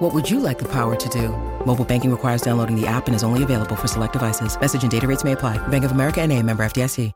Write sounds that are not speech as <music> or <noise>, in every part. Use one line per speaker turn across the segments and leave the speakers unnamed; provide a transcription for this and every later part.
What would you like the power to do? Mobile banking requires downloading the app and is only available for select devices. Message and data rates may apply. Bank of America and a member FDIC.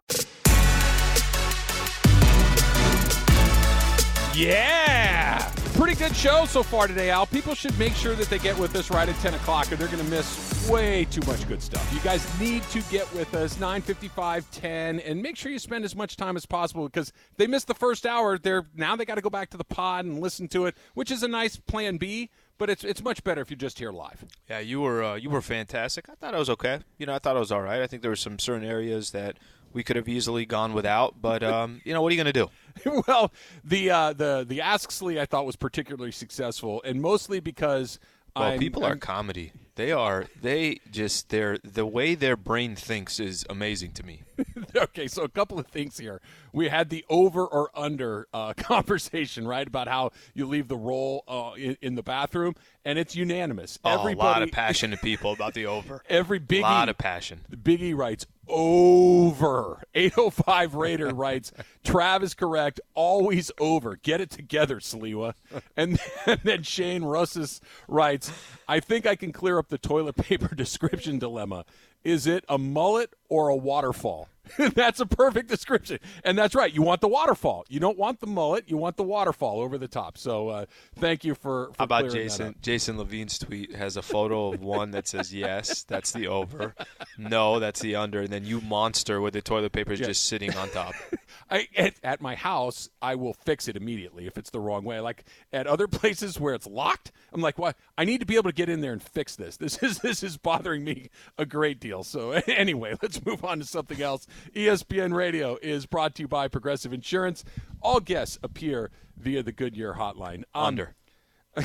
Yeah! Pretty good show so far today, Al. People should make sure that they get with us right at 10 o'clock or they're going to miss way too much good stuff. You guys need to get with us 9.55, 10, and make sure you spend as much time as possible because they missed the first hour, they're now they got to go back to the pod and listen to it, which is a nice plan B but it's it's much better if you're just here live.
Yeah, you were uh, you were fantastic. I thought I was okay. You know, I thought I was all right. I think there were some certain areas that we could have easily gone without, but <laughs> um, you know, what are you going to
do? <laughs> well, the uh, the the Ask Slee I thought was particularly successful, and mostly because
well,
I'm,
people
I'm,
are comedy. They are. They just their the way their brain thinks is amazing to me. <laughs>
okay, so a couple of things here. We had the over or under uh, <laughs> conversation, right, about how you leave the roll uh, in, in, the bathroom, and it's unanimous.
Oh,
Everybody,
a lot of <laughs> passionate people about the over.
Every biggie, a
lot of passion.
The biggie writes over. 805 Raider writes, Trav is correct, always over. Get it together, Sliwa. And, and then Shane Russis writes, I think I can clear up the toilet paper description dilemma. Is it a mullet or a waterfall? <laughs> that's a perfect description. And that's right. You want the waterfall. You don't want the mullet. You want the waterfall over the top. So uh, thank you for, for
How about Jason? Jason Levine's tweet has a photo of one that says yes, that's the over. No, that's the under. And then you monster with the toilet paper yeah. just sitting on top. <laughs>
I, at, at, my house, I will fix it immediately if it's the wrong way. Like at other places where it's locked, I'm like, "What? I need to be able to get in there and fix this. This is this is bothering me a great deal." So <laughs> anyway, let's move on to something else. ESPN Radio is brought to you by Progressive Insurance. All guests appear via the Goodyear hotline.
Um, Under. <laughs>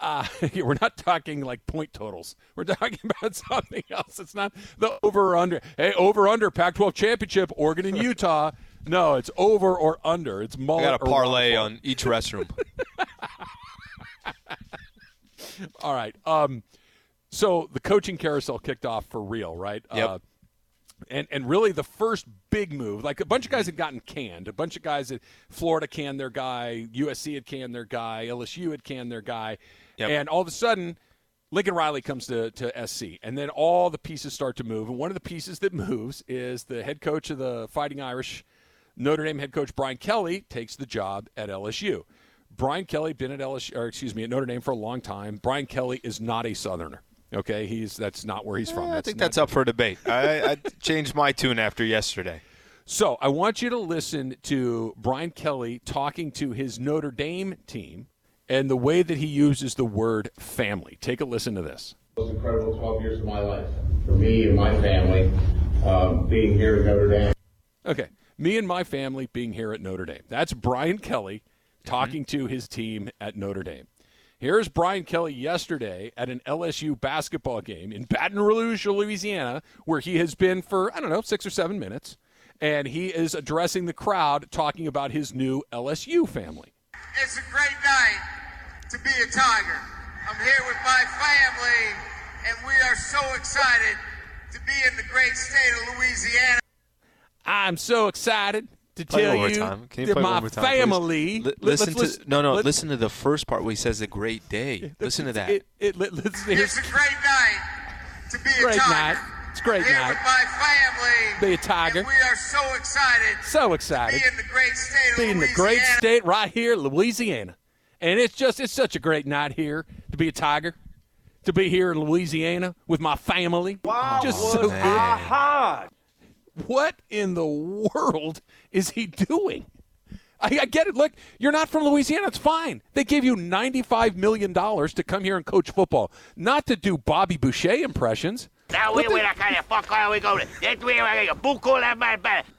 uh, <laughs> we're not talking like point totals. We're talking <laughs> about something else. It's not the over or under. Hey, over under Pac 12 championship, Oregon and Utah. No, it's over or under. It's mullet.
I got a parlay on each restroom.
All right. Um, so the coaching carousel kicked off for real, right?
Yep.
Uh, and and really the first big move, like a bunch of guys had gotten canned. A bunch of guys at Florida canned their guy, USC had canned their guy, LSU had canned their guy, yep. and all of a sudden. Lincoln Riley comes to, to SC, and then all the pieces start to move. And one of the pieces that <laughs> moves is the head coach of the Fighting Irish, Notre Dame head coach Brian Kelly, takes the job at LSU. Brian Kelly been at LSU, or excuse me, at Notre Dame for a long time. Brian Kelly is not a Southerner. Okay, he's that's not where he's from.
I think that's up for debate. I, I <laughs> changed my tune after yesterday.
So I want you to listen to Brian Kelly talking to his Notre Dame team and the way that he uses the word family. Take a listen to this.
It was incredible 12 years of my life for me and my family um, being here at Notre Dame.
Okay, me and my family being here at Notre Dame. That's Brian Kelly talking mm-hmm. to his team at Notre Dame. Here's Brian Kelly yesterday at an LSU basketball game in Baton Rouge, Louisiana, where he has been for, I don't know, six or seven minutes. And he is addressing the crowd talking about his new LSU family.
It's a great night to be a Tiger. I'm here with my family, and we are so excited to be in the great state of Louisiana.
I'm so excited to tell you, you that my time, family.
L- listen to listen, no, no. Listen to the first part where he says a great day. Listen to that. It,
it, it, it's a great night to be
great
a tiger.
Night. It's great
Here
night.
with my family.
Be a tiger.
we are so excited.
So excited.
be in the great state of
be in the great state right here, Louisiana. And it's just it's such a great night here to be a tiger. To be here in Louisiana with my family.
Wow.
Just so good.
Hot.
What in the world is he doing? I, I, get it. Look, you're not from Louisiana. It's fine. They gave you $95 million to come here and coach football, not to do Bobby Boucher impressions.
Now we
what,
the, fuck we go.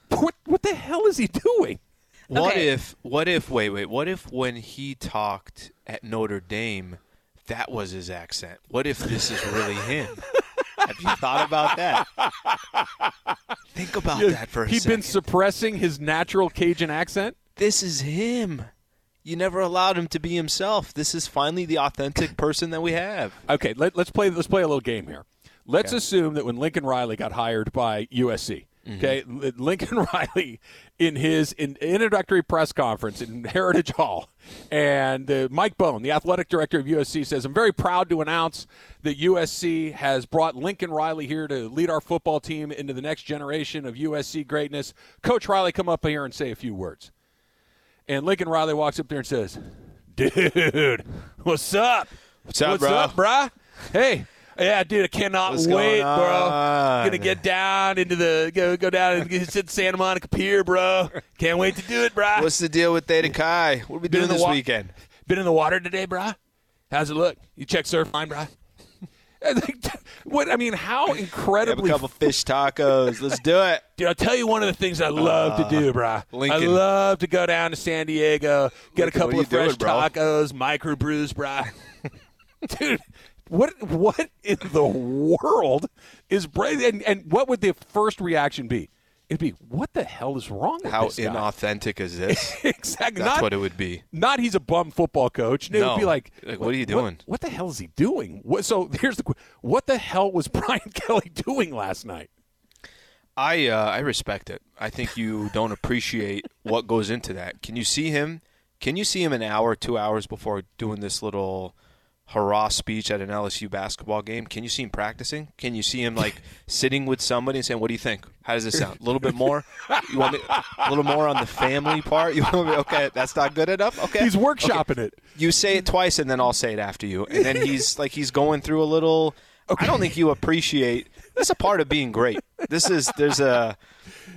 What, what the hell is he doing?
What okay. if, what if, wait, wait, what if when he talked at Notre Dame, that was his accent? What if this is really him? <laughs> Have you thought about that? <laughs> Think about that for a
He'd
second.
been suppressing his natural Cajun accent.
this is him. You never allowed him to be himself. This is finally the authentic person that we have.
Okay, let, us play. Let's play a little game here. Let's
Okay.
assume that when Lincoln Riley got hired by USC. Okay, L- Lincoln <laughs> Riley in his in, introductory press conference in Heritage Hall, and uh, Mike Bohn, the athletic director of USC, says, "I'm very proud to announce that USC has brought Lincoln Riley here to lead our football team into the next generation of USC greatness." Coach Riley, come up here and say a few words. And Lincoln Riley walks up there and says, "Dude, <laughs> what's up?
What's up,
what's
bro?
up, bruh? Hey, yeah, dude, I cannot
What's
wait,
going
bro.
on?
Gonna get down into the go go down and sit Santa Monica Pier, bro. Can't wait to do it, bro.
What's the deal with Theta Chi? What are we
Been
doing
in the
this
wa-
weekend?
Been in the water today, bro? How's it look? You check Surfline, bro? <laughs> what I mean, how
Have a
incredibly
couple fish tacos. Let's do it. <laughs>
Dude, I'll tell you one of the things I love to do, uh, brah. I love to go down to San Diego, get
Lincoln,
a couple
what
of
you
fresh
doing, bro?
tacos, microbrews, brah. <laughs> Dude, what what in the world is Brady? And, and what would the first reaction be? It'd be, what the hell is wrong with
How
this guy?
inauthentic is <laughs> this?
exactly.
That's
not,
what it would be.
Not he's a bum football coach. It
No.
would be like,
Like, what are you doing?
What, the hell is he doing? What, so here's the what the hell was <laughs> Brian Kelly doing last night?
I uh, I respect it. I think you <laughs> don't appreciate what goes into that. Can you see him? Can you see him an hour, two hours before doing this little hurrah speech at an LSU basketball game? Can you see him practicing? Can you see him like <laughs> sitting with somebody and saying, "What do you think? How does this sound? A little bit more? <laughs> You want me a little more on the family part? You want me? Okay, that's not good enough. Okay,
He's workshopping it.
you say it twice and then I'll say it after you. And then he's <laughs> like he's going through a little I don't think you appreciate that's a part of being great. This is there's a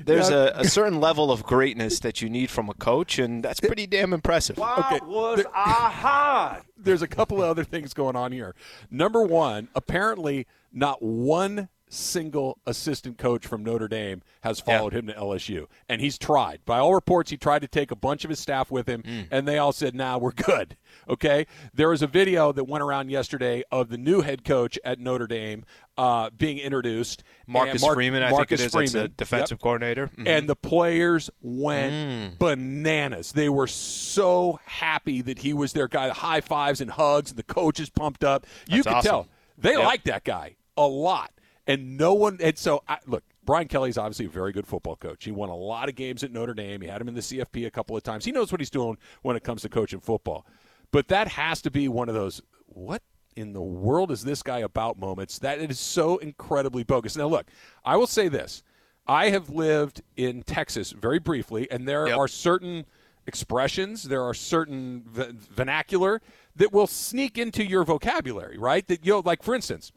there's a, a certain level of greatness that you need from a coach and that's pretty damn impressive.
Okay.
was I hard? <laughs>
there's a couple of other things going on here. Number one, apparently not one single assistant coach from Notre Dame has followed him to LSU, and he's tried. By all reports, he tried to take a bunch of his staff with him,
Mm.
and they all said, "Nah, we're good." Okay. There was a video that went around yesterday of the new head coach at Notre Dame uh, being introduced.
Marcus
Mark-
Freeman, I
Marcus
think it is,
Freeman.
a defensive
Yep.
coordinator. Mhm.
And the players went
Mm.
bananas. They were so happy that he was their guy. The high fives and hugs, and the coaches pumped up. You
That's
could tell they
Yep.
like that guy a lot. And no one. And so, I, look, Brian Kelly's obviously a very good football coach. He won a lot of games at Notre Dame. He had him in the CFP a couple of times. He knows what he's doing when it comes to coaching football. But that has to be one of those. What in the world is this guy about moments that it is so incredibly bogus. Now, look, I will say this. I have lived in Texas very briefly, and there
Yep.
are certain expressions, there are certain v- vernacular that will sneak into your vocabulary, right? That you know, like for instance,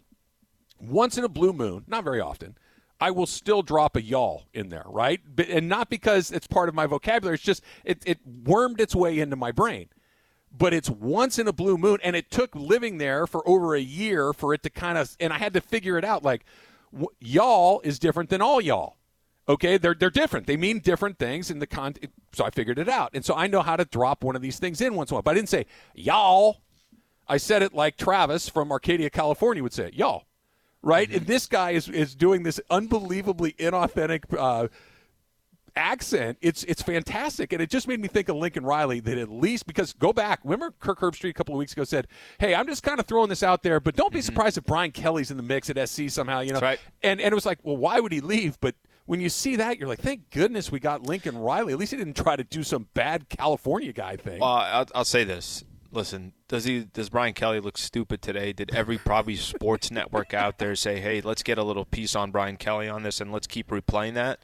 once in a blue moon, not very often, I will still drop a y'all in there, right? But, and not because it's part of my vocabulary. It's just it, it wormed its way into my brain. But it's once in a blue moon, and it took living there for over a year for it to kind of, and I had to figure it out. Like, w- y'all is different than all y'all. Okay, they're they're different. They mean different things in the con. So I figured it out, and so I know how to drop one of these things in once in a while. But I didn't say y'all. I said it like Travis from Arcadia, California would say y'all. Right? And this guy is, is doing this unbelievably inauthentic uh, accent. It's it's fantastic. And it just made me think of Lincoln Riley that at least because go back, remember Kirk Herbstreit a couple of weeks ago said, Hey, I'm just kind of throwing this out there, but don't be surprised if Brian Kelly's in the mix at SC somehow, you know.
Right.
And and it was like, well, why would he leave? But when you see that, you're like, thank goodness we got Lincoln Riley. At least he didn't try to do some bad California guy thing.
Well, I'll, I'll say this. Listen, does he does Brian Kelly look stupid today? Did every probably sports network out there say, "Hey, let's get a little piece on Brian Kelly on this and let's keep replaying that"?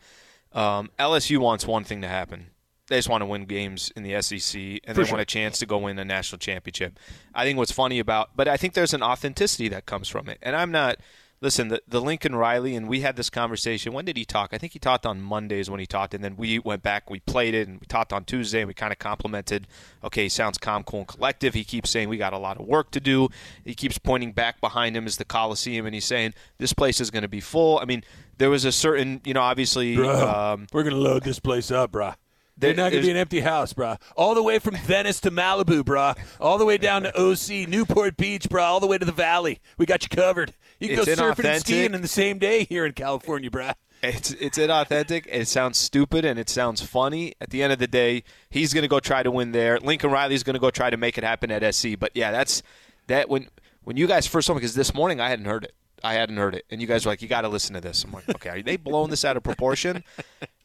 Um, LSU wants one thing to happen. They just want to win games in the SEC, and
For
they
sure.
want a chance to go win a national championship. I think what's funny about, but I think there's an authenticity that comes from it. And I'm not. Listen, the, the Lincoln Riley, and we had this conversation. When did he talk? I think he talked on Mondays when he talked, and then we went back, we played it, and we talked on Tuesday, and we kind of complimented. Okay, he sounds calm, cool, and collective. He keeps saying we got a lot of work to do. He keeps pointing back behind him as the Coliseum, and he's saying this place is going to be full. I mean, there was a certain, you know, obviously,
Bro,
um,
we're gonna load this place up, bruh. They're not going to be an empty house, bruh. All the way from Venice to Malibu, bruh. All the way down to OC, Newport Beach, bruh. All the way to the valley. We got you covered. You can
It's
go surfing and skiing in the same day here in California, bruh.
It's it's inauthentic. It sounds stupid and it sounds funny. At the end of the day, he's going to go try to win there. Lincoln Riley's going to go try to make it happen at SC. But yeah, that's that when when you guys first told me because this morning I hadn't heard it. I hadn't heard it, and you guys were like, "You got to listen to this." I'm like, "Okay, are they blowing this out of proportion?"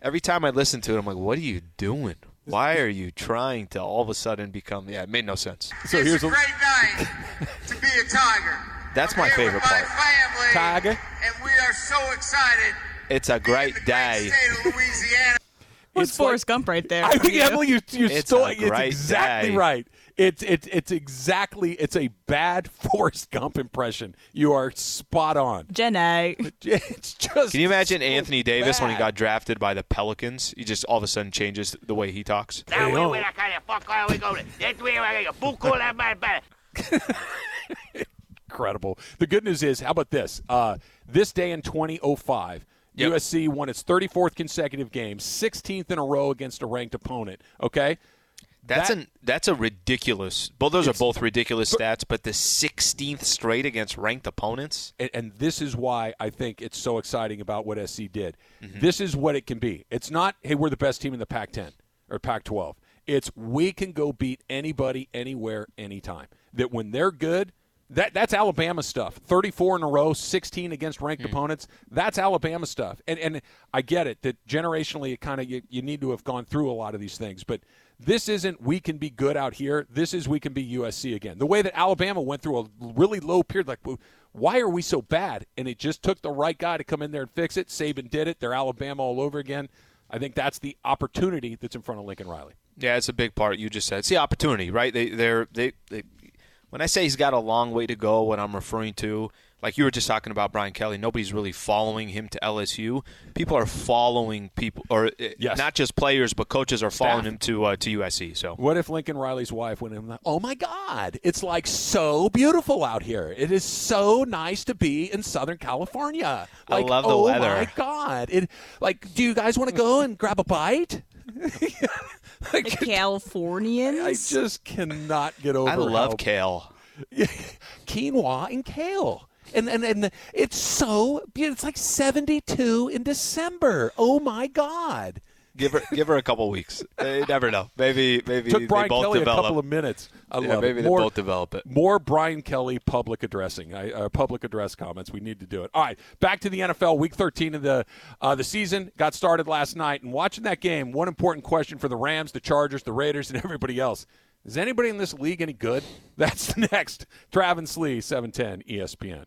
Every time I listen to it, I'm like, "What are you doing? Why are you trying to all of a sudden become?" Yeah, it made no sense.
So
it's
here's
a
a-
great night <laughs> to be a Tiger.
That's
I'm
my
here
favorite
with my
part.
family,
Tiger.
and we are so excited.
It's a
to be in
great
the
day.
state of Louisiana.
What's
It's like-
Forrest Gump right there?
I think? Emily, you, you
It's
stole
a
it's exactly
day.
right. It's it's it's exactly it's a bad <laughs> Forrest Gump impression. You are spot on.
Jenny. <laughs>
It's just.
Can you imagine
so
Anthony Davis when he got drafted by the Pelicans? He just all of a sudden changes the way he talks.
Hey, oh. <laughs> incredible. The good news is, how about this? Uh, this day in 2005,
Yep.
USC won its 34th consecutive game, 16th in a row against a ranked opponent. Okay,
That's
That-
an that's a ridiculous. Both those are both ridiculous stats, but the 16th straight against ranked opponents.
and, and this is why I think it's so exciting about what SC did.
Mm-hmm.
This is what it can be. It's not, hey, we're the best team in the Pac-10 or Pac-12. It's we can go beat anybody, anywhere, anytime. That when they're good, that that's Alabama stuff. Thirty-four in a row, sixteen against ranked
Hmm.
opponents. That's Alabama stuff. And and I get it that generationally, it kind of you, you need to have gone through a lot of these things, but. This isn't we can be good out here. This is we can be USC again. The way that Alabama went through a really low period, like why are we so bad? And it just took the right guy to come in there and fix it. Saban did it. They're Alabama all over again. I think that's the opportunity that's in front of Lincoln Riley.
Yeah, it's a big part. You just said it's the opportunity, right? They they're they, they when I say he's got a long way to go, what I'm referring to, like you were just talking about Brian Kelly, nobody's really following him to LSU. People are following people, or uh,
Yes.
not just players, but coaches are following
Staff.
him to uh, to USC. So
What if Lincoln Riley's wife went in? Like, oh my God, it's like so beautiful out here. It is so nice to be in Southern California.
I
Like,
love the
oh
weather.
my God, it like. Do you guys want to go and grab a bite? <laughs> like,
The Californians.
I just cannot get over.
I love
how
Kale. <laughs>
quinoa and kale. And, and and it's so beautiful. It's like 72 in December. Oh my God.
Give her give her a couple weeks. You never know. Maybe maybe
Took
they
Brian
both
Kelly
develop.
a couple of minutes. I
yeah,
love
maybe
it.
they
More,
both develop it.
more Brian Kelly public addressing, I, uh, public address comments. We need to do it. All right, back to the NFL. Week 13 of the uh, the season got started last night, and watching that game, one important question for the Rams, the Chargers, the Raiders, and everybody else: Is anybody in this league any good? <laughs> That's the next. Travis Lee, E 710 ESPN.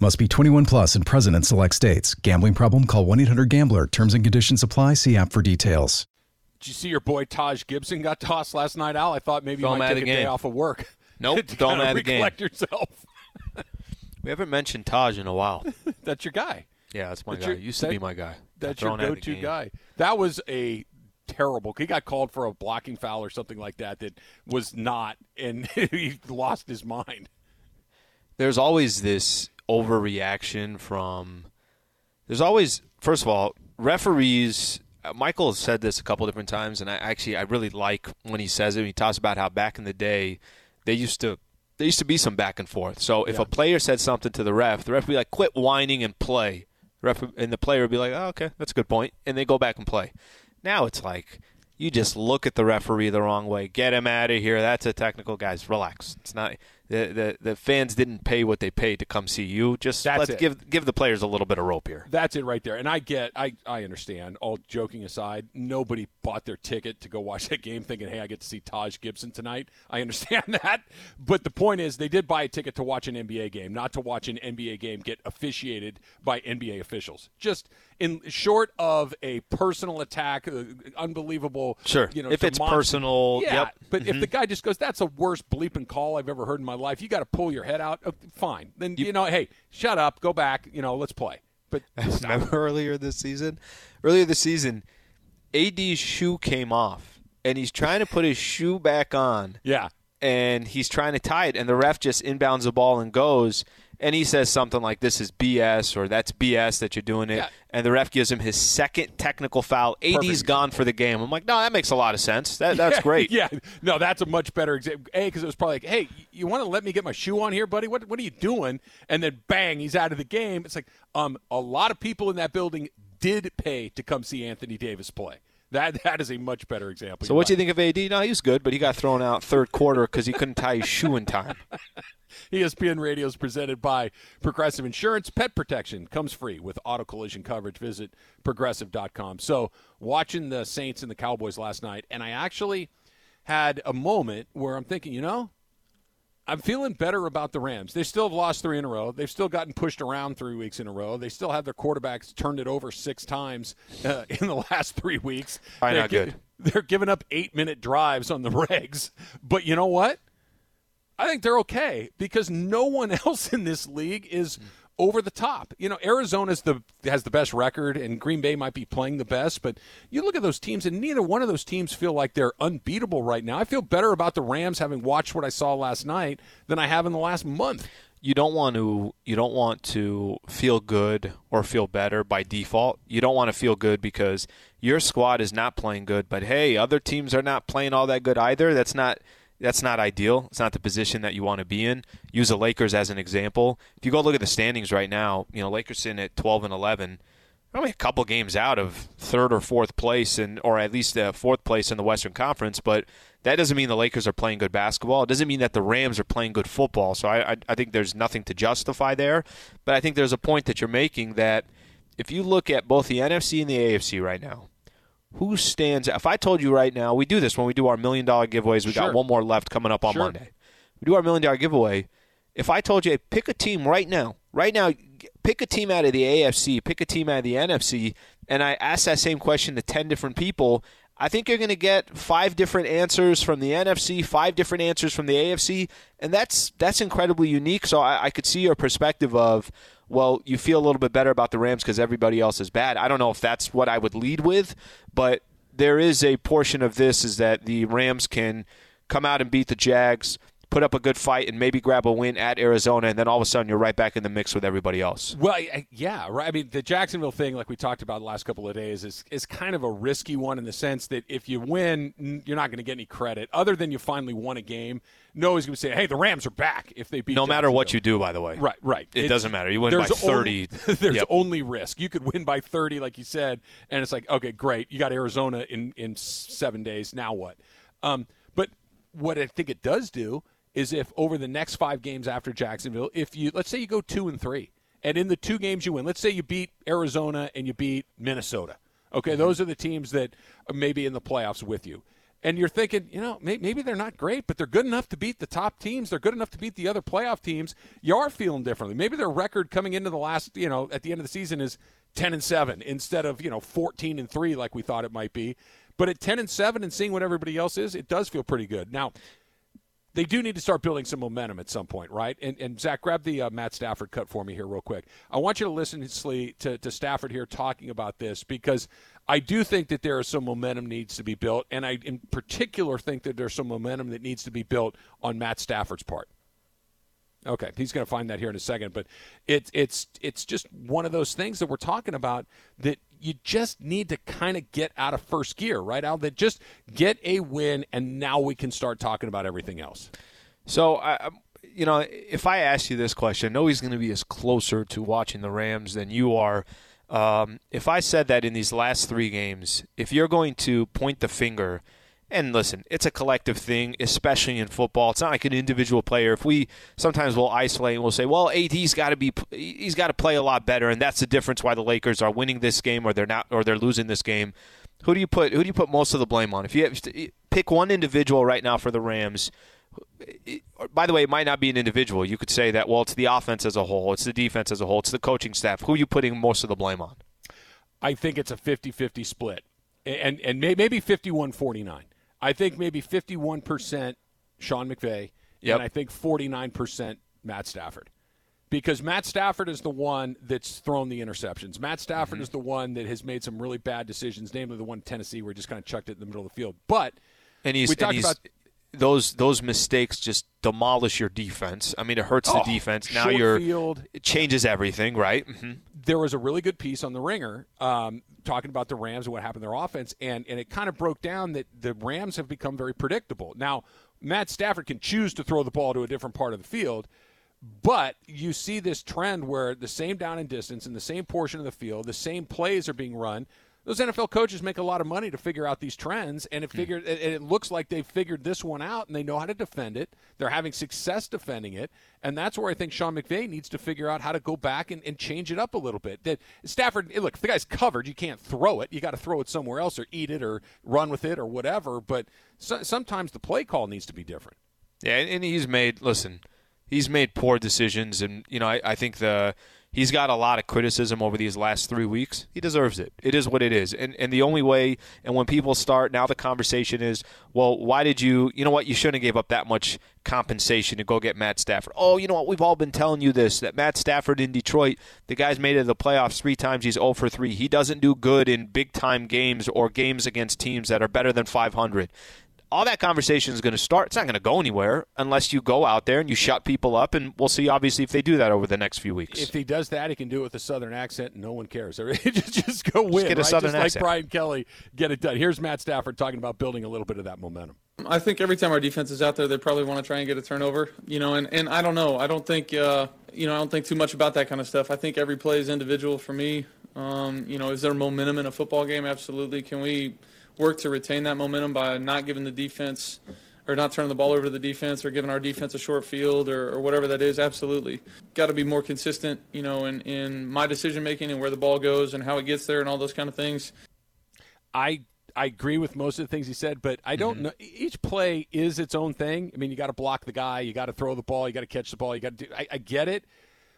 Must be 21 plus and present in select states. Gambling problem? Call 1 800 Gambler. Terms and conditions apply. See app for details.
Did you see your boy Taj Gibson got tossed last night, Al? I thought maybe
Throw
you might take a
the
day off of work.
Nope, <laughs>
to
throw him
kinda
out game.
recollect yourself. <laughs>
We haven't mentioned Taj in a while. <laughs>
That's your guy.
Yeah, that's my
That's
guy.
your-
Used to
that-
be my guy.
That's your
out of the
go-to guy. That was a terrible. He got called for a blocking foul or something like that. That was not, and he lost his mind.
there's always this overreaction from there's always first of all referees uh, michael has said this a couple different times and i actually i really like when he says it he talks about how back in the day they used to there used to be some back and forth. So if
Yeah.
a player said something to the ref the ref would be like quit whining and play. Ref, and the player would be like oh, okay that's a good point and they go back and play. Now it's like you just look at the referee the wrong way. Get him out of here. That's a technical guys relax. It's not the, the the fans didn't pay what they paid to come see you. Just
That's
let's
it.
give give the players a little bit of rope here.
That's it right there. And I get, I, I understand. All joking aside, nobody bought their ticket to go watch that game thinking, hey, I get to see Taj Gibson tonight. I understand <laughs> that. But the point is, they did buy a ticket to watch an NBA game, not to watch an NBA game get officiated by NBA officials. Just in short of a personal attack, uh, unbelievable.
Sure.
You know,
If it's personal,
yeah.
yep. Mm-hmm.
But if the guy just goes, that's the worst bleeping call I've ever heard in my life. You got to pull your head out. Fine. Then you, know, hey, shut up, go back. You know, let's play. But. <laughs>
Remember earlier this season? Earlier this season, AD's shoe came off, and he's trying to put his shoe back on,
yeah.
and he's trying to tie it, and the ref just inbounds the ball and goes, and he says something like, "This is BS" or "That's BS that you're doing it,"
Yeah.
and the ref gives him his second technical foul. AD's
Perfect.
gone for the game. I'm like, no, that makes a lot of sense. That that's <laughs>
Yeah,
great.
Yeah, no, that's a much better example. A, because it was probably like, hey, you want to let me get my shoe on here, buddy? What what are you doing? And then bang, he's out of the game. It's like, um, a lot of people in that building did pay to come see Anthony Davis play. That that is a much better example.
So what do you think of AD? No, he was good, but he got thrown out third quarter because he couldn't tie his <laughs> shoe in time.
ESPN Radio is presented by Progressive Insurance. Pet protection comes free with auto collision coverage. Visit progressive.com. So, watching the Saints and the Cowboys last night, and I actually had a moment where I'm thinking, you know, I'm feeling better about the Rams. They still have lost three in a row. They've still gotten pushed around three weeks in a row. They still have their quarterbacks turned it over six times uh, <laughs> in the last three weeks.
Probably
They're
not
gi-
good.
They're giving up eight minute drives on the <laughs> regs. But you know what? I think they're okay because no one <laughs> else in this league is over the top. You know, Arizona's the has the best record, and Green Bay might be playing the best. But you look at those teams, and neither one of those teams feel like they're unbeatable right now. I feel better about the Rams having watched what I saw last night than I have in the last month.
you don't want to you don't want to feel good or feel better by default. You don't want to feel good because your squad is not playing good, but hey, other teams are not playing all that good either. That's not that's not ideal. It's not the position that you want to be in. Use the Lakers as an example. If you go look at the standings right now, you know, Lakers sitting at 12 and 11, only a couple games out of third or fourth place and or at least uh, fourth place in the Western Conference, but that doesn't mean the Lakers are playing good basketball. It doesn't mean that the Rams are playing good football. So I, I, I think there's nothing to justify there. But I think there's a point that you're making that if you look at both the NFC and the AFC right now, who stands? If I told you right now, we do this when we do our million dollar giveaways. We
Sure.
got one more left coming up on
Sure.
Monday. We do our million dollar giveaway. If I told you, hey, pick a team right now, right now, pick a team out of the AFC, pick a team out of the NFC, and I ask that same question to 10 different people, I think you're going to get five different answers from the NFC, five different answers from the AFC, and that's that's incredibly unique. So I, I could see your perspective of, well, you feel a little bit better about the Rams because everybody else is bad. I don't know if that's what I would lead with, but there is a portion of this is that the Rams can come out and beat the Jags, put up a good fight, and maybe grab a win at Arizona, and then all of a sudden you're right back in the mix with everybody else.
Well, yeah, right. I mean, the Jacksonville thing, like we talked about the last couple of days, is is kind of a risky one in the sense that if you win, you're not going to get any credit other than you finally won a game. Nobody's going to say, "Hey, the Rams are back." If they beat,
No matter what you do, by the way.
Right, right.
It
It's-
doesn't matter. You win by 30.
Only, <laughs> there's
Yep.
only risk. You could win by 30, like you said, and it's like, okay, great. You got Arizona in in seven days. Now what? Um, but what I think it does do is if over the next five games after Jacksonville, if you let's say you go two and three, and in the two games you win, let's say you beat Arizona and you beat Minnesota. Okay, mm-hmm. those are the teams that are maybe in the playoffs with you. And you're thinking, you know, may- maybe they're not great, but they're good enough to beat the top teams. They're good enough to beat the other playoff teams. You are feeling differently. Maybe their record coming into the last, you know, at the end of the season is 10 and 7 instead of, you know, 14 and 3 like we thought it might be. But at 10 and 7 and seeing what everybody else is, it does feel pretty good. Now, they do need to start building some momentum at some point, right? And, and Zach, grab the uh, Matt Stafford cut for me here, real quick. I want you to listen Slee, to, to Stafford here talking about this because I do think that there is some momentum needs to be built, and I, in particular, think that there's some momentum that needs to be built on Matt Stafford's part. Okay, he's going to find that here in a second, but it's it's it's just one of those things that we're talking about that you just need to kind of get out of first gear, right? Al, that just get a win, and now we can start talking about everything else.
So, I, you know, if I ask you this question, I know he's going to be as closer to watching the Rams than you are. Um, if I said that in these last three games, if you're going to point the finger And listen, it's a collective thing, especially in football. It's not like an individual player. If we sometimes we'll isolate and we'll say, "Well, AD's got to be he's got to play a lot better," and that's the difference why the Lakers are winning this game or they're not or they're losing this game. Who do you put who do you put most of the blame on? If you have, pick one individual right now for the Rams, by the way, it might not be an individual. You could say that, well, it's the offense as a whole, it's the defense as a whole, it's the coaching staff. Who are you putting most of the blame on?
I think it's a 50 50 split, and, and maybe 51 49. I think maybe 51% Sean McVay, yep. and I think 49% Matt Stafford. Because Matt Stafford is the one that's thrown the interceptions. Matt Stafford mm-hmm. is the one that has made some really bad decisions, namely the one in Tennessee where he just kind of chucked it in the middle of the field. But
and he's,
we talked
he's,
about
those those mistakes just demolish your defense. I mean, it hurts
oh,
the defense. Now you're
field.
it changes everything, right? Mm-hmm.
There was a really good piece on the Ringer um, talking about the Rams and what happened to their offense, and and it kind of broke down that the Rams have become very predictable. Now, Matt Stafford can choose to throw the ball to a different part of the field. But you see this trend where the same down and distance in the same portion of the field, the same plays are being run those NFL coaches make a lot of money to figure out these trends, and it hmm. figured and it looks like they've figured this one out, and they know how to defend it. They're having success defending it, and that's where I think Sean McVay needs to figure out how to go back and, and change it up a little bit. That Stafford, look, if the guy's covered, you can't throw it. You got to throw it somewhere else, or eat it, or run with it, or whatever. But so, sometimes the play call needs to be different.
Yeah, and he's made listen, he's made poor decisions, and you know I, I think the He's got a lot of criticism over these last three weeks. He deserves it. It is what it is. And and the only way and when people start now the conversation is, well, why did you you know what, you shouldn't have gave up that much compensation to go get Matt Stafford. Oh, you know what, we've all been telling you this, that Matt Stafford in Detroit, the guy's made it to the playoffs three times, he's 0 for 3. He doesn't do good in big time games or games against teams that are better than 500 all that conversation is going to start. It's not going to go anywhere unless you go out there and you shut people up, and we'll see, obviously, if they do that over the next few weeks.
If he does that, he can do it with a southern accent, and no one cares. <laughs> just, just go win,
just get a
right?
southern
just
accent.
like Brian Kelly, get it done. Here's Matt Stafford talking about building a little bit of that momentum.
I think every time our defense is out there, they probably want to try and get a turnover, you know, and, and I don't know. I don't think, uh, you know, I don't think too much about that kind of stuff. I think every play is individual for me. Um, you know, is there momentum in a football game? Absolutely. Can we – work to retain that momentum by not giving the defense or not turning the ball over to the defense or giving our defense a short field or, or whatever that is, absolutely. Got to be more consistent, you know, in, in my decision making and where the ball goes and how it gets there and all those kind of things.
I I agree with most of the things he said, but I don't mm-hmm. know. Each play is its own thing. I mean, you got to block the guy, you got to throw the ball, you got to catch the ball, you got to do. I, I get it,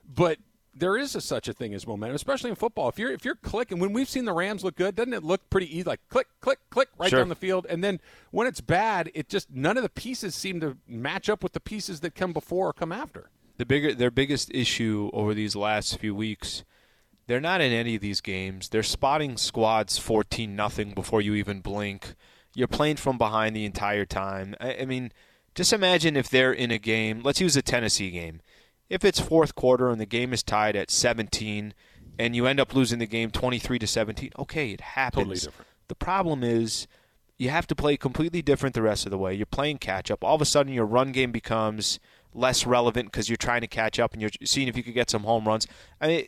but there is a, such a thing as momentum, especially in football. If you're if you're clicking, when we've seen the Rams look good, doesn't it look pretty easy? Like click, click, click, right
sure.
down the field. And then when it's bad, it just none of the pieces seem to match up with the pieces that come before or come after.
The bigger their biggest issue over these last few weeks, they're not in any of these games. They're spotting squads fourteen nothing before you even blink. You're playing from behind the entire time. I, I mean, just imagine if they're in a game. Let's use a Tennessee game if it's fourth quarter and the game is tied at 17 and you end up losing the game 23 to 17, okay, it happens.
Totally different.
The problem is you have to play completely different the rest of the way. You're playing catch up. All of a sudden, your run game becomes less relevant because you're trying to catch up and you're seeing if you could get some home runs. I mean,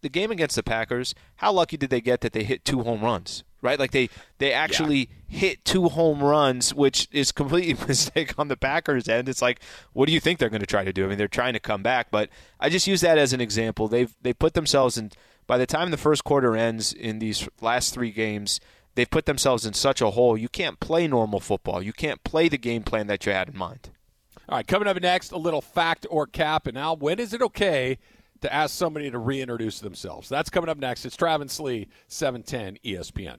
the game against the Packers, how lucky did they get that they hit two home runs? Right, like they they actually yeah. hit two home runs, which is completely <laughs> mistake on the Packers' end. It's like, what do you think they're going to try to do? I mean, they're trying to come back, but I just use that as an example. They've they put themselves in. By the time the first quarter ends in these last three games, they've put themselves in such a hole. You can't play normal football. You can't play the game plan that you had in mind.
All right, coming up next, a little fact or cap. And now, when is it okay to ask somebody to reintroduce themselves. That's coming up next. It's Travis Lee, 710 ESPN.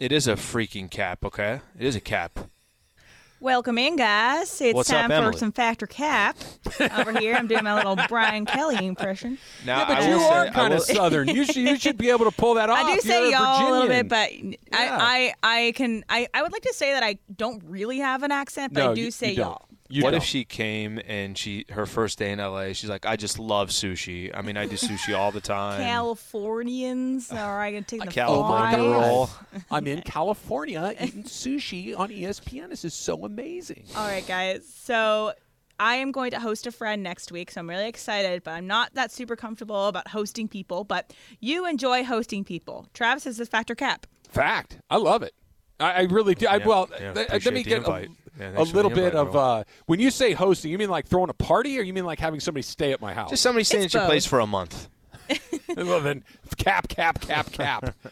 It is a freaking cap, okay? It is a cap.
Welcome in, guys. It's
What's up,
time for
Emily?
some Fact or Cap. Over here, I'm doing my little <laughs> Brian Kelly impression.
Now,
but
I
you
will
are
say, I
kind of <laughs> southern. You should you should be able to pull that off.
I do say
You're
y'all a little
Virginian.
bit, but
Yeah.
I, I, I can. I, I would like to say that I don't really have an accent, but
No,
I do
you-
say
you don't.
y'all.
You
what
don't.
if she came and she her first day in LA? She's like, I just love sushi. I mean, I do sushi all the time.
Californians are I gonna take the
California
flight?
roll. <laughs>
I'm in California eating sushi on ESPN. This is so amazing.
All right, guys. So I am going to host a friend next week, so I'm really excited, but I'm not that super comfortable about hosting people. But you enjoy hosting people. Travis is this fact or cap.
Fact. I love it. I, I really do. I, well,
yeah,
th- let me
the
get a,
invite. Yeah,
a little bit of uh, when you say hosting, you mean like throwing a party, or you mean like having somebody stay at my house?
Just somebody staying
It's
at your place for a month. <laughs>
well, then cap, cap, cap, cap. <laughs>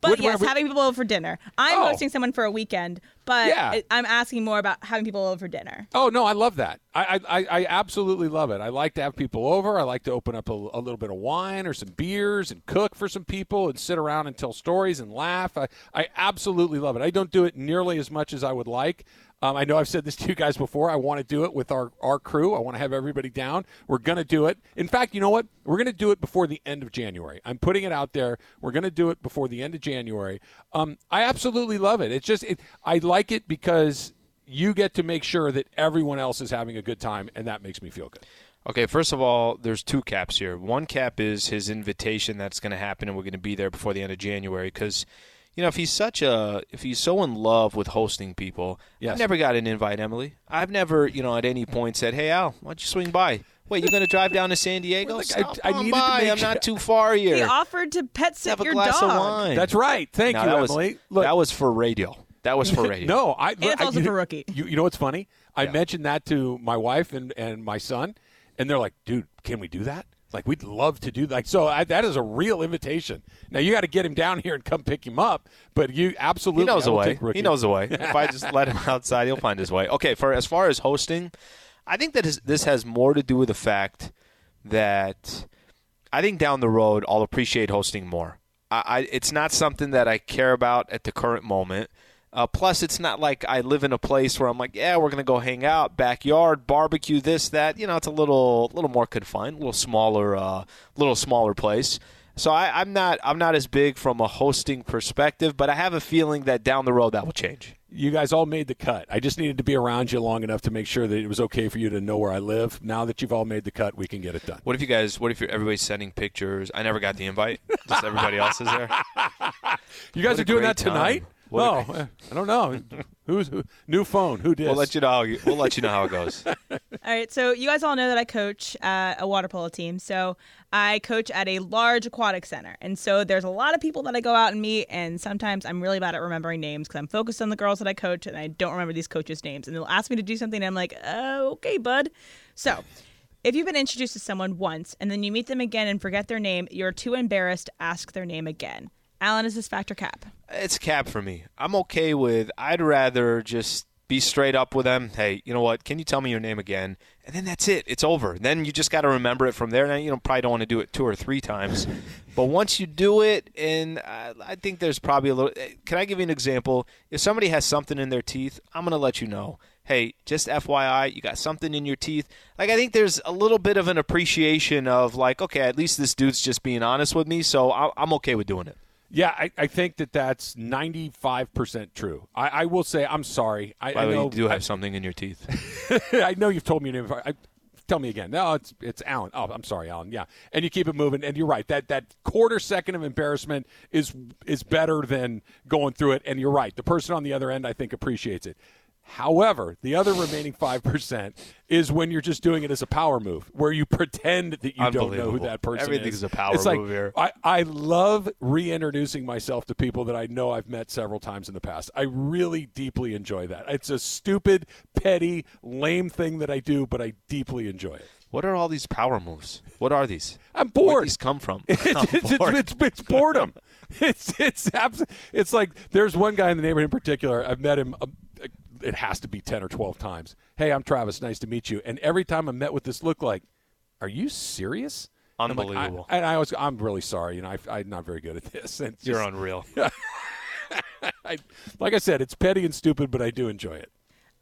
But
Would-
yes,
would-
having people over for dinner. I'm
Oh.
hosting someone for a weekend, but
Yeah.
I- I'm asking more about having people over for dinner.
Oh no, I love that. I, I I- I absolutely love it. I like to have people over. I like to open up a, a little bit of wine or some beers and cook for some people and sit around and tell stories and laugh. I, I absolutely love it. I don't do it nearly as much as I would like. Um, I know I've said this to you guys before. I want to do it with our, our crew. I want to have everybody down. We're going to do it. In fact, you know what? We're going to do it before the end of January. I'm putting it out there. We're going to do it before the end of January. Um, I absolutely love it. It's just, it, I like it because you get to make sure that everyone else is having a good time, and that makes me feel good.
Okay, first of all, there's two caps here. One cap is his invitation that's going to happen, and we're going to be there before the end of January. Because, you know, if he's such a, if he's so in love with hosting people,
Yes.
I've never got an invite, Emily. I've never, you know, at any point said, "Hey, Al, why don't you swing by?" Wait, you're going to drive down to San Diego?
Well, look, I- I
on
needed to
by. I'm not too far here.
He offered to pet sit
Have a
your
glass
dog.
of wine.
That's right. Thank
No,
you,
that was,
Emily. Look,
that was for radio. That was for <laughs> radio.
no, I.
it's
I-
also
you,
for rookie.
You, you know what's funny? I
Yeah.
mentioned that to my wife and, and my son, and they're like, "Dude, can we do that?" Like we'd love to do that. So I, that is a real invitation. Now you got to get him down here and come pick him up, but you absolutely
He knows the way. He knows the way. If I just <laughs> let him outside, he'll find his way. Okay, for as far as hosting, I think that is, this has more to do with the fact that I think down the road I'll appreciate hosting more. I, I it's not something that I care about at the current moment. Uh, plus, it's not like I live in a place where I'm like, yeah, we're gonna go hang out, backyard, barbecue, this, that. You know, it's a little, little more confined, a little smaller, uh, little smaller place. So I, I'm not, I'm not as big from a hosting perspective, but I have a feeling that down the road that will change.
You guys all made the cut. I just needed to be around you long enough to make sure that it was okay for you to know where I live. Now that you've all made the cut, we can get it done.
What if you guys? What if you're, everybody's sending pictures? I never got the invite. Just everybody else is there. <laughs>
You guys
What
are doing
great
that tonight?
Time. What a
Oh, eh, I don't know. <laughs> Who's who, new phone? Who did?
We'll let you know. How, you- we'll let you know how it goes. <laughs>
All right, so you guys all know that I coach uh, a water polo team. So I coach at a large aquatic center. And so there's a lot of people that I go out and meet, and sometimes I'm really bad at remembering names because I'm focused on the girls that I coach and I don't remember these coaches' names. And they'll ask me to do something, and I'm like, oh, okay, bud. So if you've been introduced to someone once and then you meet them again and forget their name, you're too embarrassed to ask their name again. Alan, is this fact or cap?
It's cap for me. I'm okay with. I'd rather just be straight up with them. Hey, you know what? Can you tell me your name again? And then that's it. It's over. Then you just got to remember it from there. Now you know probably don't want to do it two or three times, <laughs> but once you do it, and I, I think there's probably a little. eh, Can I give you an example? If somebody has something in their teeth, I'm gonna let you know. Hey, just FYI, you got something in your teeth. Like I think there's a little bit of an appreciation of like, okay, at least this dude's just being honest with me, so I'm okay with doing it.
Yeah, I, I think that that's 95% true. I, I will say, I'm sorry. I,
By the way,
know,
you do have something in your teeth. <laughs>
I know you've told me your name. before. I, tell me again. No, it's it's Alan. Oh, I'm sorry, Alan. Yeah, and you keep it moving. And you're right. That that quarter second of embarrassment is is better than going through it. And you're right. The person on the other end, I think, appreciates it. However, the other remaining 5% is when you're just doing it as a power move, where you pretend that you don't know who that person
Everything's
is.
a power
it's like,
move here.
I, I love reintroducing myself to people that I know I've met several times in the past. I really deeply enjoy that. It's a stupid, petty, lame thing that I do, but I deeply enjoy it.
What are all these power moves? What are these?
I'm
Where
bored.
these come from? <laughs> <laughs>
It's, it's,
bored.
it's, it's boredom. <laughs> It's it's abs- it's like there's one guy in the neighborhood in particular. I've met him. It has to be ten or twelve times. Hey, I'm Travis. Nice to meet you. And every time I'm met with this look, like, are you serious? I'm like, I-
Unbelievable.
and I was, I'm really sorry. You know, I, I'm not very good at this. <laughs> And
You're unreal. <laughs>
I, like I said, it's petty and stupid, but I do enjoy it.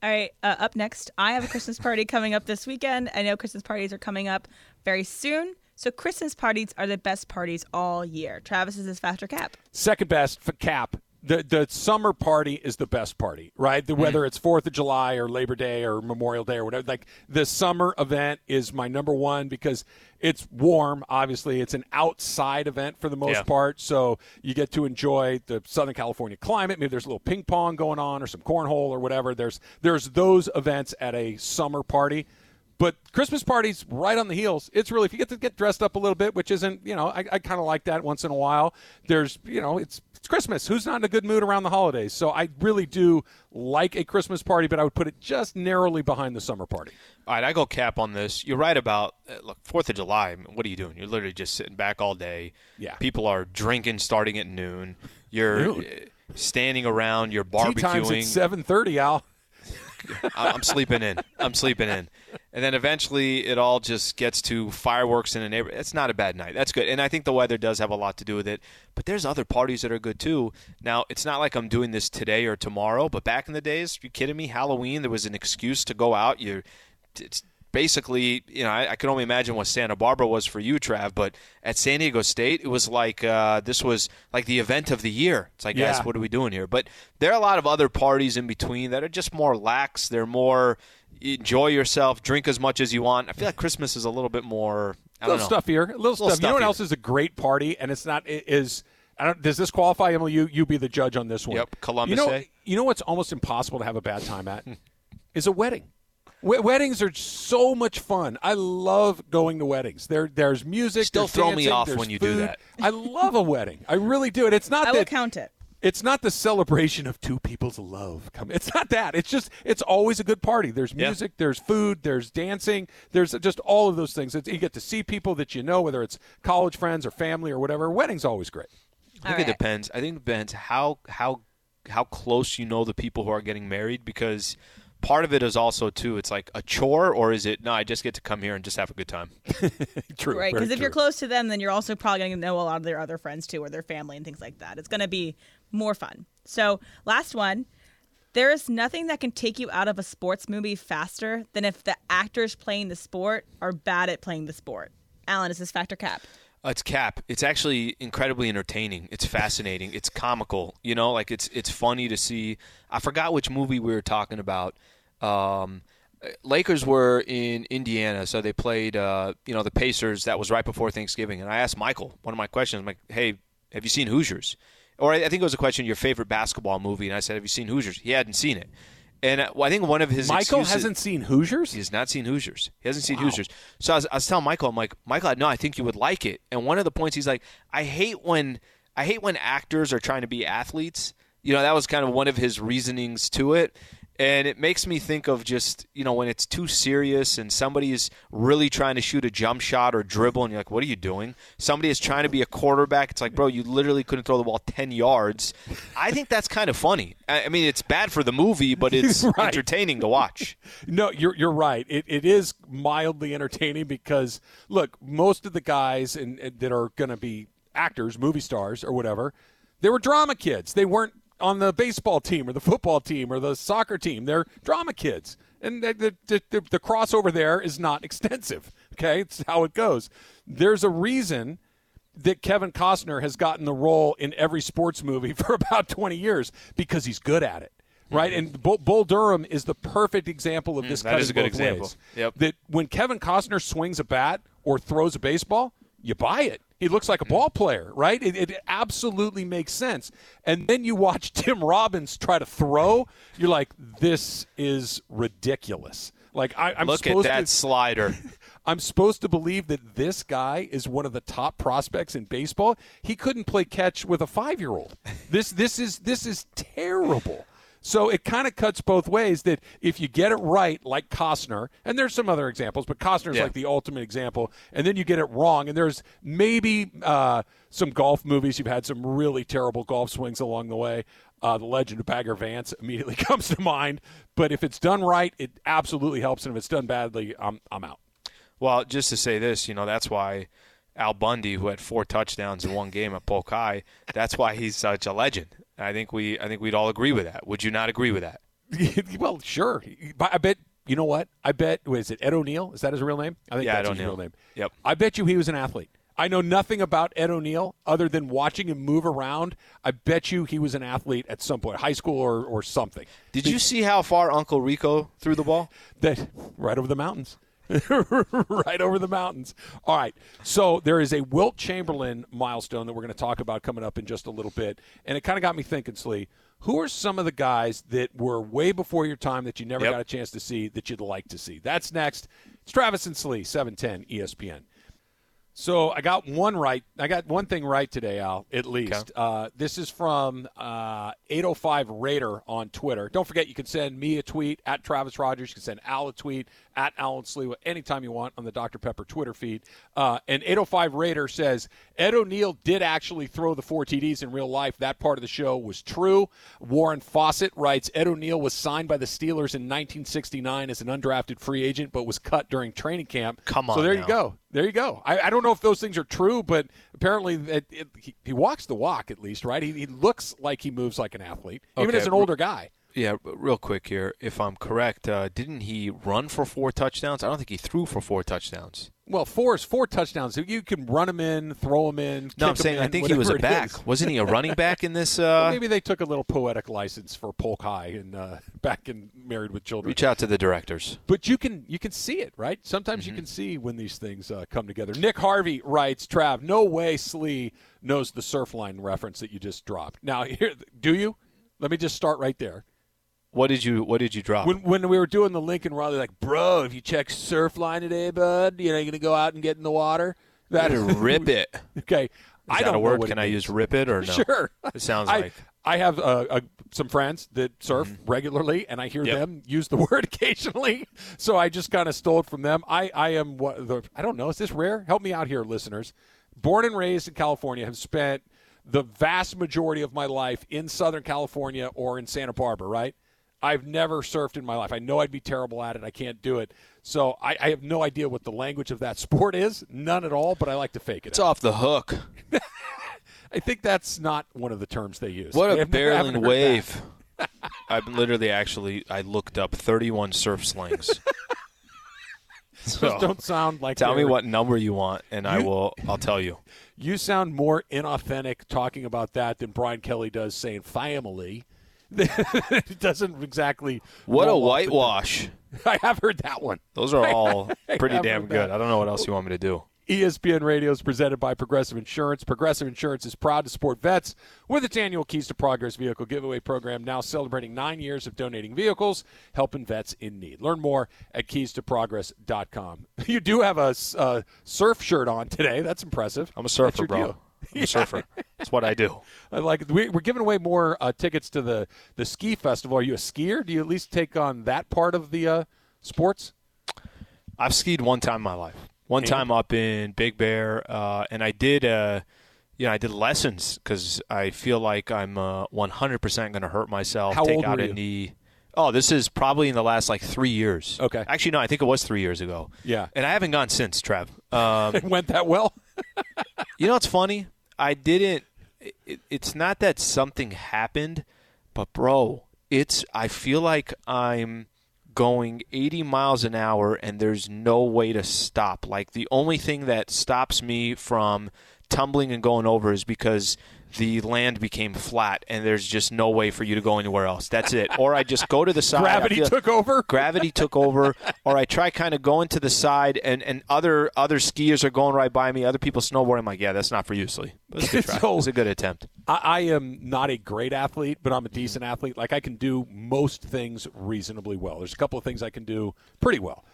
All right, uh, up next, I have a Christmas party coming up this weekend. I know Christmas parties are coming up very soon. So Christmas parties are the best parties all year. Travis is his faster cap.
Second best for cap. The the summer party is the best party, right? The, mm-hmm. whether it's Fourth of July or Labor Day or Memorial Day or whatever, like the summer event is my number one because it's warm. Obviously, it's an outside event for the most
Yeah.
part, so you get to enjoy the Southern California climate. Maybe there's a little ping pong going on or some cornhole or whatever. There's there's those events at a summer party. But Christmas parties right on the heels. It's really if you get to get dressed up a little bit, which isn't you know I, I kind of like that once in a while. There's you know it's it's Christmas. Who's not in a good mood around the holidays? So I really do like a Christmas party, but I would put it just narrowly behind the summer party.
All right, I go cap on this. You're right about uh, look Fourth of July. I mean, what are you doing? You're literally just sitting back all day.
Yeah.
People are drinking starting at noon. You're uh, standing around. You're
Tea times at
barbecuing.
seven thirty. Al.
I'm sleeping in. I'm sleeping in. And then eventually it all just gets to fireworks in a neighborhood. It's not a bad night. That's good. And I think the weather does have a lot to do with it. But there's other parties that are good too. Now, it's not like I'm doing this today or tomorrow, but back in the days, you kidding me? Halloween, there was an excuse to go out. You it's basically, you know, I, I can only imagine what Santa Barbara was for you, Trav, but at San Diego State, it was like uh, this was like the event of the year. It's like,
Yeah.
guys, what are we doing here? But there are a lot of other parties in between that are just more lax. They're more enjoy yourself, drink as much as you want. I feel like Christmas is a little bit more. I
A
don't
little
know.
stuffier. A little, stuff. You know what else is a great party, and it's not it is. I don't, does this qualify, Emily? You you be the judge on this one.
Yep, Columbus
You know,
Day.
you know what's almost impossible to have a bad time at <laughs> is a wedding. We- weddings are so much fun. I love going to weddings. There, there's music.
Still
there's
throw me off when you do that.
I love a wedding. I really do. And it's not
I will count it.
it's not the celebration of two people's love. Come, it's not that. It's just it's always a good party. There's
Yeah.
music, there's food, there's dancing, there's just all of those things. It's, you get to see people that you know, whether it's college friends or family or whatever. Wedding's always great.
I think
All
it depends. I think it depends how how how close you know the people who are getting married because part of it is also too it's like a chore or is it no I just get to come here and just have a good time. <laughs>
True,
Right, because if you're close to them, then you're also probably going to know a lot of their other friends too, or their family and things like that. It's going to be more fun. So, last one. There is nothing that can take you out of a sports movie faster than if the actors playing the sport are bad at playing the sport. Alan, is this fact or cap?
Uh, it's Cap. It's actually incredibly entertaining. It's fascinating. It's comical. You know, like it's it's funny to see. I forgot which movie we were talking about. Um, Lakers were in Indiana, so they played. Uh, you know, the Pacers. That was right before Thanksgiving, and I asked Michael one of my questions. I'm like, "Hey, have you seen Hoosiers?" Or I I think it was a question, your favorite basketball movie, and I said, "Have you seen Hoosiers?" He hadn't seen it, and uh, well, I think one of his
Michael
excuses-
hasn't seen Hoosiers.
he has not seen Hoosiers. He hasn't seen Hoosiers. So I was, I was telling Michael, I'm like, Michael, no, I think you would like it. And one of the points he's like, I hate when I hate when actors are trying to be athletes. You know, that was kind of one of his reasonings to it. And it makes me think of just, you know, when it's too serious and somebody is really trying to shoot a jump shot or dribble, and you're like, what are you doing? Somebody is trying to be a quarterback. It's like, bro, you literally couldn't throw the ball 10 yards. I think that's kind of funny. I mean, it's bad for the movie, but <laughs> it's
Right.
entertaining to watch. <laughs>
No, you're you're right. It it is mildly entertaining because look, most of the guys in, in- that are going to be actors, movie stars, or whatever, they were drama kids. They weren't on the baseball team or the football team or the soccer team. They're drama kids, and the the, the, the, crossover there is not <laughs> extensive. Okay, it's how it goes. There's a reason that Kevin Costner has gotten the role in every sports movie <laughs> for about 20 years because he's good at it. Right, and Bull, Bull Durham is the perfect example of this.
Mm, that
cutting
a good example.
ways.
Yep.
That when Kevin Costner swings a bat or throws a baseball, you buy it. He looks like a ball player, right? It, it, absolutely makes sense. And then you watch <laughs> Tim Robbins try to throw. You're like, this is ridiculous. Like I, am
look at that
to,
slider. <laughs>
I'm supposed to believe that this guy is one of the top prospects in baseball. He couldn't play catch with a five year old. This this is this is terrible. So it kind of cuts both ways that if you get it right, like Costner, and there's some other examples, but Costner's yeah. like the ultimate example, and then you get it wrong, and there's maybe uh, some golf movies you've had some really terrible golf swings along the way. Uh, the Legend of Bagger Vance immediately <laughs> comes to mind, but if it's done right, it absolutely helps, and if it's done badly, I'm I'm out.
Well, just to say this, you know, that's why Al Bundy, who had four touchdowns in one game at Polk High, that's why he's such a legend. I think we I think we'd all agree with that. Would you not agree with that? <laughs>
well, sure. I bet you know what? I bet was it Ed O'Neill? Is that his real name? I think
yeah,
that's
Ed
his real name.
Yep.
I bet you he was an athlete. I know nothing about Ed O'Neill other than watching him move around. I bet you he was an athlete at some point, high school or, or something.
Did you see how far Uncle Rico threw the ball? <laughs>
That right over the mountains. <laughs> right over the mountains. All right. So there is a Wilt Chamberlain milestone that we're going to talk about coming up in just a little bit. And it kind of got me thinking, Slee, who are some of the guys that were way before your time that you never yep. got a chance to see that you'd like to see? That's next. It's Travis and Slee, 710 ESPN. So I got one right. I got one thing right today, Al. At least okay. uh, this is from uh, 805 Raider on Twitter. Don't forget, you can send me a tweet at Travis Rogers. You can send Al a tweet at Alan Slewa anytime you want on the Dr Pepper Twitter feed. Uh, and 805 Raider says Ed O'Neill did actually throw the four TDs in real life. That part of the show was true. Warren Fawcett writes Ed O'Neill was signed by the Steelers in 1969 as an undrafted free agent, but was cut during training camp.
Come on.
So there
now.
you go. There you go. I, I, don't know if those things are true, but apparently it, it, he, he, walks the walk at least, right? He, he, looks like he moves like an athlete, even
okay.
as an older guy.
Yeah, real quick here. If I'm correct, uh, didn't he run for four touchdowns? I don't think he threw for four touchdowns.
Well, four is four touchdowns. You can run him in, throw him in.
No, I'm saying
in,
I think he was a back. Wasn't he a running back in this? <laughs> Uh...
Well, maybe they took a little poetic license for Polk High and uh, <laughs> back in Married with Children.
Reach out to the directors.
But you can you can see it, right? Sometimes mm-hmm. you can see when these things uh, come together. Nick Harvey writes, "Trav, no way Slee knows the surf line reference that you just dropped. Now, <laughs> here, do you? Let me just start right there.
What did you What did you drop?
When, when we were doing the Lincoln Riley, like, bro, if you check Surfline today, bud, you know, you're gonna go out and get in the water.
That <laughs> rip it.
okay,
Is
I
that
don't
a word.
Can
I use rip it or no?
Sure.
It sounds
I,
like.
I have uh, uh, some friends that surf
Mm-hmm.
regularly, and I hear
Yep.
them use the <laughs> word occasionally. So I just kind of stole it from them. I, I am what the I don't know. Is this rare? Help me out here, listeners. Born and raised in California, have spent the vast majority of my life in Southern California or in Santa Barbara. Right. I've never surfed in my life. I know I'd be terrible at it. I can't do it. So I, I have no idea what the language of that <laughs> sport is. None at all. But I like to fake it.
It's
out.
off the hook. <laughs>
I think that's not one of the terms they use.
What a
I've never- I haven't
barreling wave. <laughs> I've literally actually I looked up 31 surf slangs.
that. Those don't sound like.
Tell me what number you want, and I will. I'll tell you.
You sound more inauthentic talking about that than Brian Kelly does saying family. <laughs> it doesn't exactly.
What a
roll off the tongue.
whitewash! <laughs>
I have heard that one.
Those are <laughs> all pretty damn good.
that.
I don't know what else you want me to do.
ESPN Radio is presented by Progressive Insurance. Progressive Insurance is proud to support vets with its annual Keys to Progress vehicle giveaway program, now celebrating nine years of donating vehicles, helping vets in need. Learn more at keystoprogress.com. You do have a uh, surf shirt on today. That's impressive.
I'm a surfer, bro.
deal.
I'm a surfer. <laughs> That's what I do.
I like. We, we're giving away more uh, tickets to the, the ski festival. Are you a skier? Do you at least take on that part of the uh, sports?
I've skied one time in my life. One
And?
time up in Big Bear, uh, and I did, uh, you know, I did lessons because I feel like I'm uh, 100% going to hurt myself.
How
take
old
out
were
a
you?
knee. Oh, this is probably in the last like three years.
Okay.
Actually, no, I think it was three years ago.
Yeah.
And I haven't gone since, Trev. Um, <laughs>
It went that well? <laughs>
you know what's funny? I didn't. It, it's not that something happened, but bro, it's. I feel like I'm going 80 miles an hour and there's no way to stop. Like the only thing that stops me from tumbling and going over is because the land became flat and there's just no way for you to go anywhere else. That's it. Or I just go to the side.
Gravity took over.
Gravity took over. Or I try kind of going to the side and, and other other skiers are going right by me. Other people snowboarding. I'm like, yeah, that's not for you, Slee. It's a good <laughs> try.
So-
it's a good attempt.
I, I am not a great athlete, but I'm a decent athlete. Like I can do most things reasonably well. There's a couple of things I can do pretty well,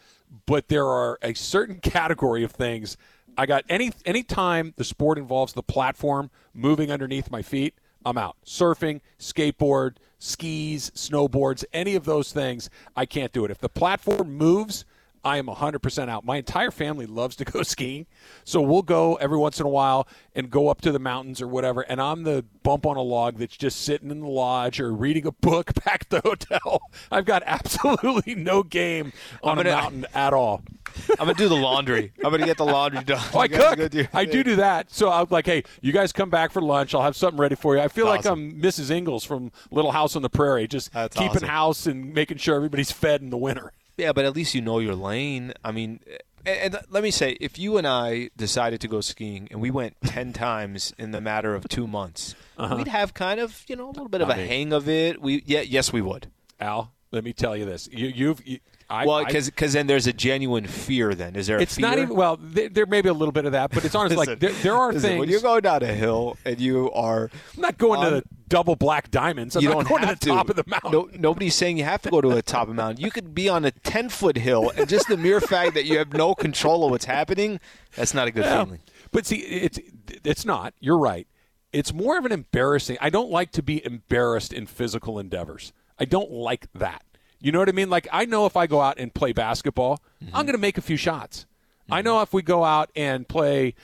but there are a certain category of things. I got any any time the sport involves the platform moving underneath my feet, I'm out. Surfing, skateboard, skis, snowboards, any of those things, I can't do it. If the platform moves, I am 100% out. My entire family loves to <laughs> go skiing. So we'll go every once in a while and go up to the mountains or whatever. And I'm the bump on a log that's just sitting in the lodge or reading a book <laughs> back at the hotel. I've got <laughs> absolutely no game on
gonna-
a mountain at all.
I'm gonna do the laundry. <laughs> I'm gonna get the laundry done.
Oh, I
You guys go
cook.
do
I do do that. So I'm like, hey, you guys come back for lunch. I'll have something ready for you. I feel like I'm Mrs. Ingalls from Little House on the Prairie, just
That's
keeping
awesome.
house and making sure everybody's fed in the winter.
Yeah, but at least you know your lane. I mean, and, and let me say, if you and I decided to go skiing and we went ten times in the matter of two months, we'd have kind of you know a little bit of
Uh-huh. I
a
mean-
hang of it. We yeah, yes, we would.
Al, let me tell you this. You, you've, you, I,
well, because then there's a genuine fear. Then is there? A
it's
fear?
not even well. There, there may be a little bit of that, but it's honestly like there, there are
listen,
things.
when you're going down a hill and you are.
I'm not going to the double black diamonds. I'm
you
not
don't
going
have
to the top of the mountain.
No, nobody's saying you have to go to the top of the mountain. You could be on a ten foot hill, and just the mere fact that you have no control of what's happening, that's not a good
Yeah.
feeling.
But see, it's it's not. You're right. It's more of an embarrassing. I don't like to be embarrassed in physical endeavors. I don't like that. You know what I mean? Like I know if I go out and play basketball,
Mm-hmm.
I'm going to make a few shots. I know if we go out and play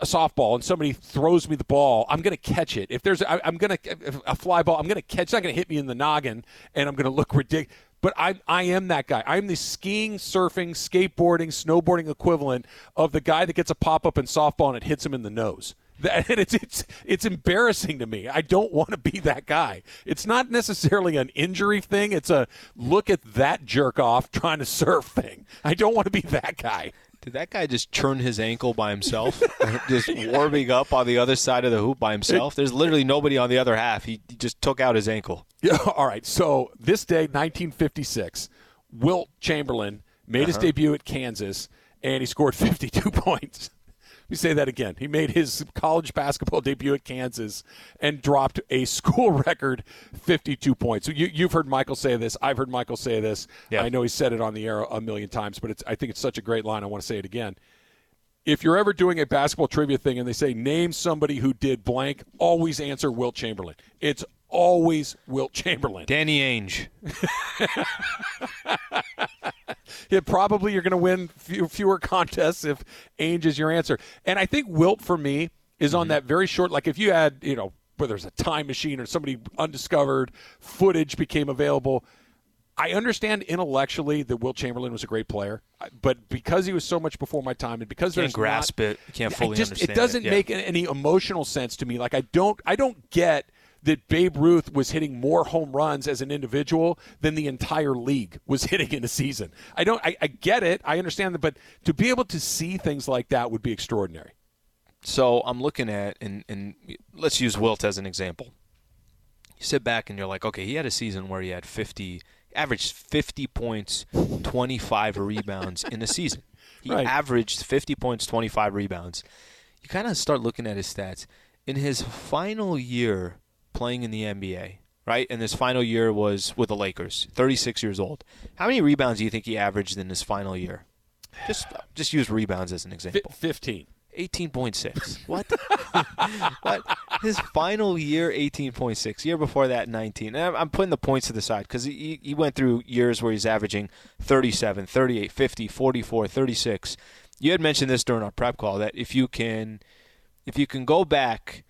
a softball and somebody throws me the ball, I'm going to catch it. If there's, I, I'm going to a fly ball, I'm going to catch. It's not going to hit me in the noggin, and I'm going to look ridiculous. But I, I am that guy. I'm the skiing, surfing, skateboarding, snowboarding equivalent of the guy that gets a pop up in softball and it hits him in the nose. That, and it's it's it's embarrassing to me. I don't want to be that guy. It's not necessarily an injury thing. It's a look at that jerk off trying to surf thing. I don't want to be that guy.
Did that guy just churn his ankle by himself? <laughs> just warming up on the other side of the hoop by himself? There's literally nobody on the other half. He, he just took out his ankle.
Yeah, <laughs> all right. So this day, 1956, Wilt Chamberlain made his
Uh-huh.
debut at Kansas, and he scored 52 <laughs> points. Let me say that again. He made his college basketball debut at Kansas and dropped a <laughs> school record 52 points. So you, you've heard Michael say this. I've heard Michael say this.
Yeah.
I know he said it on the air a million times, but it's, I think it's such a great line. I want to say it again if you're ever doing a basketball trivia thing and they say name somebody who did blank, always answer Wilt Chamberlain. It's always Wilt Chamberlain.
Danny Ainge. <laughs>
Probably you're going to win few, fewer <laughs> contests if Ainge is your answer. And I think Wilt for me is on mm-hmm. that very short. Like if you had, you know, whether it's a time machine or somebody undiscovered footage became available. I understand intellectually that Wilt Chamberlain was a great player, but because he was so much before my time, and because
Can't
there's
grasp
not-
it. Can't fully
just,
understand
It doesn't
it, yeah.
make any emotional sense to me. Like I don't, I don't get that Babe Ruth was hitting more home runs as an individual than the entire league was <laughs> hitting in a season. I don't, I, I get it, I understand that, but to be able to see things like that would be extraordinary.
So I'm looking at, and, and let's use Wilt as an example. You sit back and you're like, okay, he had a season where he had 50, averaged 50 points, 25 rebounds in a season. He
Right.
averaged 50 points, 25 rebounds. You kind of start looking at his stats. In his final year playing in the NBA, right? And his final year was with the Lakers, 36 years old. How many rebounds do you think he averaged in his final year? Just just use rebounds as an example.
15.
18.6. <laughs> What? what? His final year, 18.6. Year before that, 19. And I'm, I'm putting the points to the side because he, he went through years where he's averaging 37, 38, 50, 44, 36. You had mentioned this during our prep call that if you can, if you can go back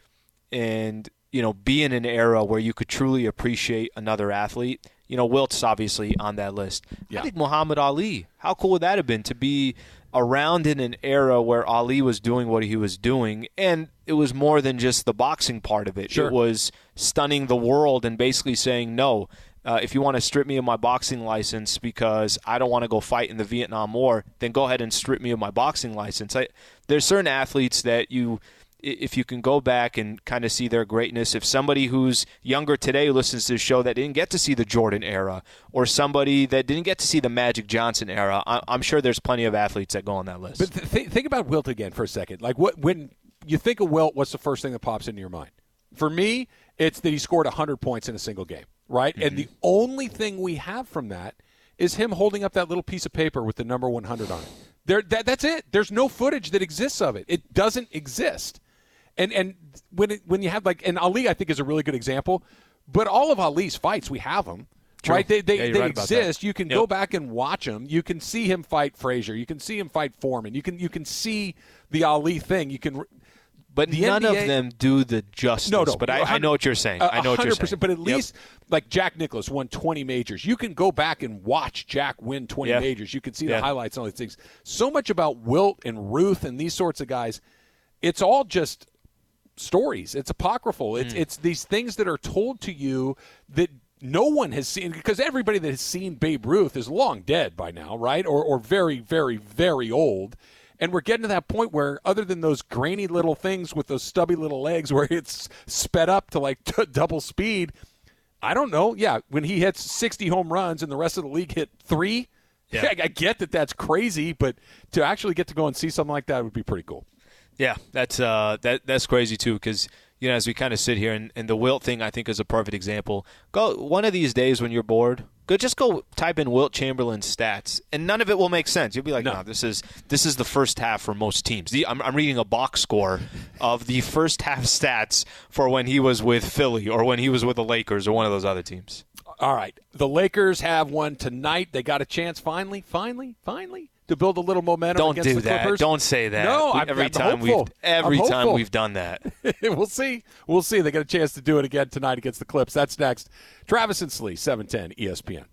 and you know be in an era where you could truly appreciate another athlete. You know, Wilt's obviously on that list.
Yeah.
I think Muhammad Ali. How cool would that have been to be around in an era where Ali was doing what he was doing, and it was more than just the boxing part of it.
Sure.
It was stunning the world and basically saying no. Uh, if you want to strip me of my boxing license because I don't want to go fight in the Vietnam War, then go ahead and strip me of my boxing license. I, there's certain athletes that you if you can go back and kind of see their greatness, if somebody who's younger today listens to the show that didn't get to see the Jordan era, or somebody that didn't get to see the Magic Johnson era, I'm sure there's plenty of athletes that go on that list.
But th- think about Wilt again for a second. Like what when you think of Wilt, what's the first thing that pops into your mind? For me, it's that he scored 100 points in a single game, right? Mm-hmm. And the only thing we have from that is him holding up that little piece of paper with the number 100 on it. There, that, that's it. There's no footage that exists of it. It doesn't exist. And and when it, when you have like and Ali, I think is a really good example. But all of Ali's fights, we have them. True. Right? They they,
yeah,
they
right
exist. You can yep. go back and watch them. You can see him fight Frazier. You can see him fight Foreman. You can you can see the Ali thing. You can
but none
NBA,
of them do the justice.
No, no.
But I, I know what you're saying. I know what you're saying.
But at least, yep. like Jack Nicklaus won 20 majors. You can go back and watch Jack win 20 yeah. majors. You can see the highlights and all these things. So much about Wilt and Ruth and these sorts of guys. It's all just stories. It's apocryphal. It's mm. it's these things that are told to you that no one has seen because everybody that has seen Babe Ruth is long dead by now, right? Or or very very very old. And we're getting to that point where, other than those grainy little things with those stubby little legs <laughs> where it's sped up to like t- <laughs> double speed, I don't know. Yeah, when he hits 60 home runs and the rest of the league hit three, yeah. I, <laughs> I get that that's crazy, but to actually get to go and see something like that would be pretty cool.
Yeah, that's uh, that that's crazy too because you know as we kind of sit here and, and the Wilt thing I think is a perfect example. Go one of these days when you're bored, go just go type in Wilt Chamberlain stats, and none of it will make sense. You'll be like, no, no this is this is the first half for most teams. The, I'm, I'm reading a box score of the first half stats for when he was with Philly or when he was with the Lakers or one of those other teams.
All right, the Lakers have one tonight. They got a chance finally, finally, finally to build a little momentum.
Don't
do
that.
Clippers.
Don't say that.
No,
we,
I'm,
every
I'm
time
hopeful.
we've every time we've done that. <laughs>
we'll see. We'll see. They got a chance to do it again tonight against the Clips. That's next. Travis and Slee, seven ten ESPN.